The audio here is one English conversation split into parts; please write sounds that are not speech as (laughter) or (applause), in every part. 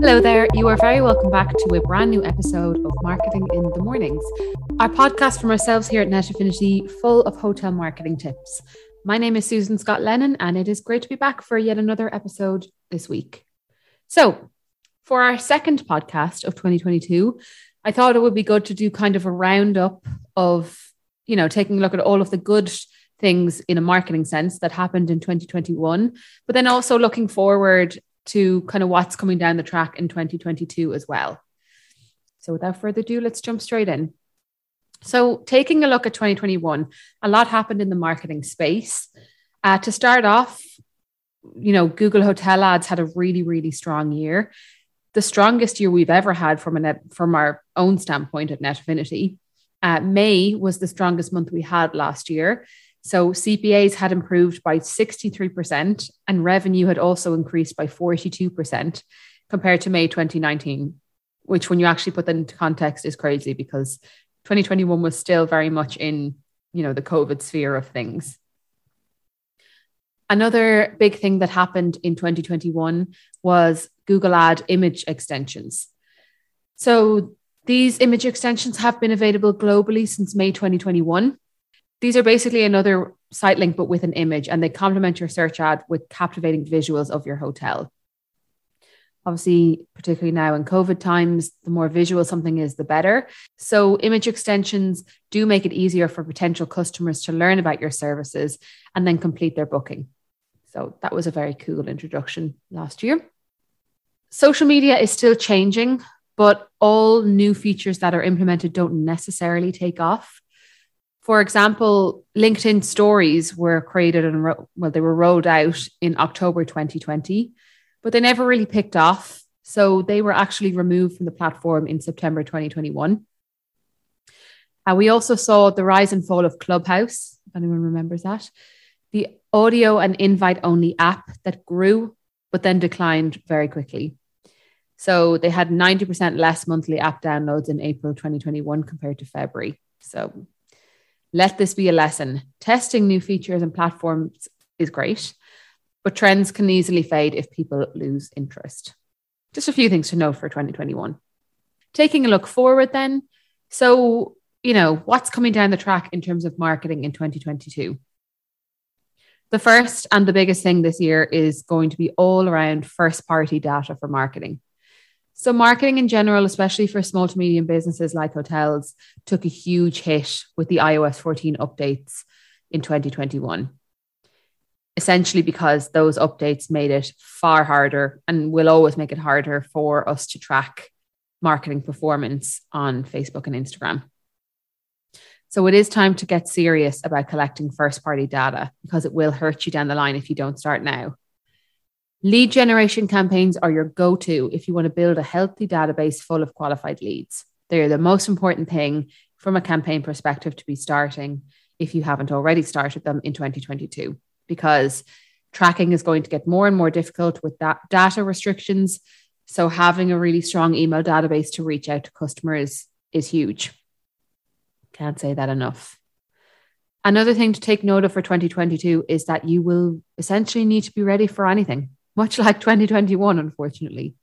Hello there. You are very welcome back to a brand new episode of Marketing in the Mornings, our podcast from ourselves here at Net Affinity, full of hotel marketing tips. My name is Susan Scott Lennon, and it is great to be back for yet another episode this week. So, for our second podcast of 2022, I thought it would be good to do kind of a roundup of, you know, taking a look at all of the good things in a marketing sense that happened in 2021, but then also looking forward to kind of what's coming down the track in 2022 as well. So without further ado, let's jump straight in. So, taking a look at 2021, a lot happened in the marketing space. Uh, to start off, you know, Google Hotel Ads had a really, really strong year, the strongest year we've ever had from a from our own standpoint at Net Affinity. Uh, May was the strongest month we had last year, so CPAs had improved by 63%, and revenue had also increased by 42% compared to May 2019, which, when you actually put that into context, is crazy because 2021 was still very much in you know the COVID sphere of things. Another big thing that happened in 2021 was Google Ad image extensions. So these image extensions have been available globally since May 2021 these are basically another site link, but with an image, and they complement your search ad with captivating visuals of your hotel. Obviously, particularly now in COVID times, the more visual something is, the better. So, image extensions do make it easier for potential customers to learn about your services and then complete their booking. So, that was a very cool introduction last year. Social media is still changing, but all new features that are implemented don't necessarily take off. For example, LinkedIn stories were created and ro- well, they were rolled out in October 2020, but they never really picked off. So they were actually removed from the platform in September 2021. And we also saw the rise and fall of Clubhouse, if anyone remembers that, the audio and invite only app that grew, but then declined very quickly. So they had 90% less monthly app downloads in April 2021 compared to February. So let this be a lesson. Testing new features and platforms is great, but trends can easily fade if people lose interest. Just a few things to note for 2021. Taking a look forward, then. So, you know, what's coming down the track in terms of marketing in 2022? The first and the biggest thing this year is going to be all around first party data for marketing. So, marketing in general, especially for small to medium businesses like hotels, took a huge hit with the iOS 14 updates in 2021. Essentially, because those updates made it far harder and will always make it harder for us to track marketing performance on Facebook and Instagram. So, it is time to get serious about collecting first party data because it will hurt you down the line if you don't start now. Lead generation campaigns are your go to if you want to build a healthy database full of qualified leads. They're the most important thing from a campaign perspective to be starting if you haven't already started them in 2022, because tracking is going to get more and more difficult with that data restrictions. So, having a really strong email database to reach out to customers is huge. Can't say that enough. Another thing to take note of for 2022 is that you will essentially need to be ready for anything much (laughs) like 2021, unfortunately.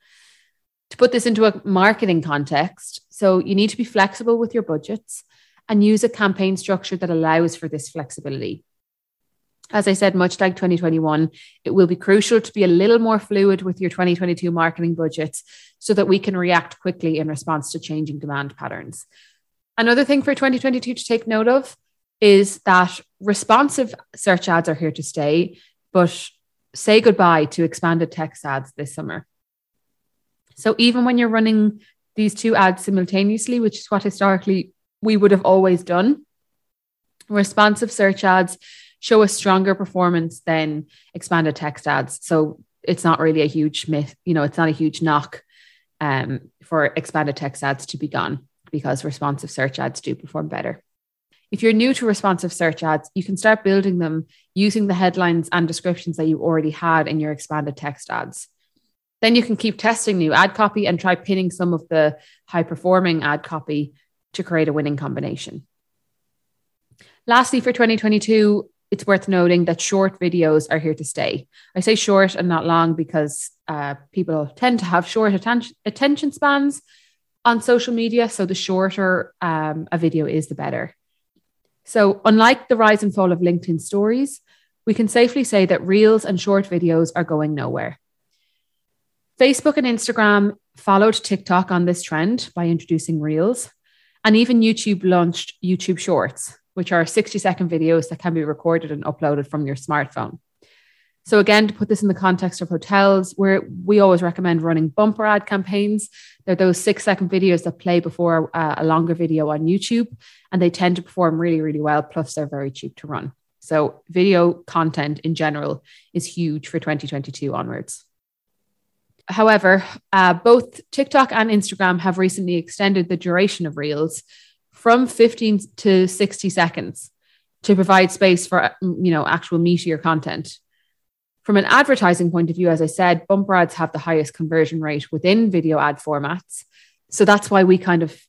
To put this into a marketing context, so you need to be flexible with your budgets and use a campaign structure that allows for this flexibility. As I said, much like 2021, it will be crucial to be a little more fluid with your 2022 marketing budgets so that we can react quickly in response to changing demand patterns. Another thing for 2022 to take note of is that responsive search ads are here to stay, but say goodbye to expanded text ads this summer. So even when you're running these two ads simultaneously, which is what historically we would have always done, responsive search ads show a stronger performance than expanded text ads. So it's not really a huge myth, you know, it's not a huge knock um, for expanded text ads to be gone because responsive search ads do perform better. If you're new to responsive search ads, you can start building them using the headlines and descriptions that you already had in your expanded text ads. Then you can keep testing new ad copy and try pinning some of the high performing ad copy to create a winning combination. Lastly, for 2022, it's worth noting that short videos are here to stay. I say short and not long because uh, people tend to have short attention, attention spans on social media. So the shorter um, a video is, the better. So, unlike the rise and fall of LinkedIn stories, we can safely say that reels and short videos are going nowhere. Facebook and Instagram followed TikTok on this trend by introducing reels, and even YouTube launched YouTube Shorts, which are 60 second videos that can be recorded and uploaded from your smartphone. So, again, to put this in the context of hotels, where we always recommend running bumper ad campaigns. They're those six second videos that play before uh, a longer video on YouTube, and they tend to perform really, really well. Plus, they're very cheap to run. So, video content in general is huge for 2022 onwards. However, uh, both TikTok and Instagram have recently extended the duration of Reels from 15 to 60 seconds to provide space for you know actual meatier content. From an advertising point of view, as I said, bumper ads have the highest conversion rate within video ad formats. So that's why we kind of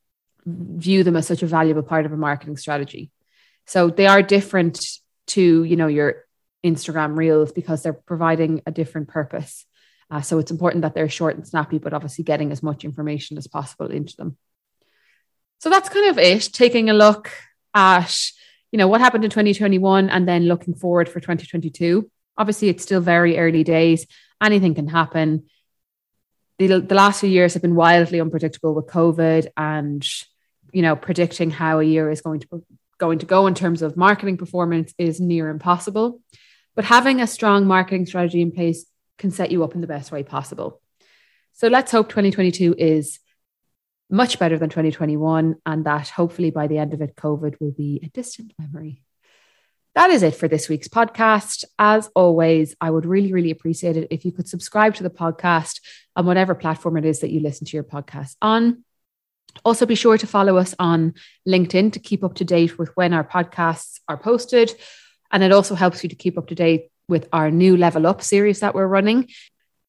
view them as such a valuable part of a marketing strategy. So they are different to, you know, your Instagram reels because they're providing a different purpose. Uh, so it's important that they're short and snappy, but obviously getting as much information as possible into them. So that's kind of it, taking a look at, you know, what happened in 2021 and then looking forward for 2022. Obviously, it's still very early days. Anything can happen. The, the last few years have been wildly unpredictable with COVID and, you know, predicting how a year is going to going to go in terms of marketing performance is near impossible. But having a strong marketing strategy in place can set you up in the best way possible. So let's hope 2022 is much better than 2021 and that hopefully by the end of it, COVID will be a distant memory that is it for this week's podcast. As always, I would really, really appreciate it if you could subscribe to the podcast on whatever platform it is that you listen to your podcast on. Also, be sure to follow us on LinkedIn to keep up to date with when our podcasts are posted. And it also helps you to keep up to date with our new Level Up series that we're running.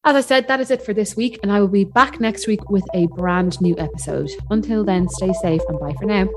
As I said, that is it for this week, and I will be back next week with a brand new episode. Until then, stay safe and bye for now.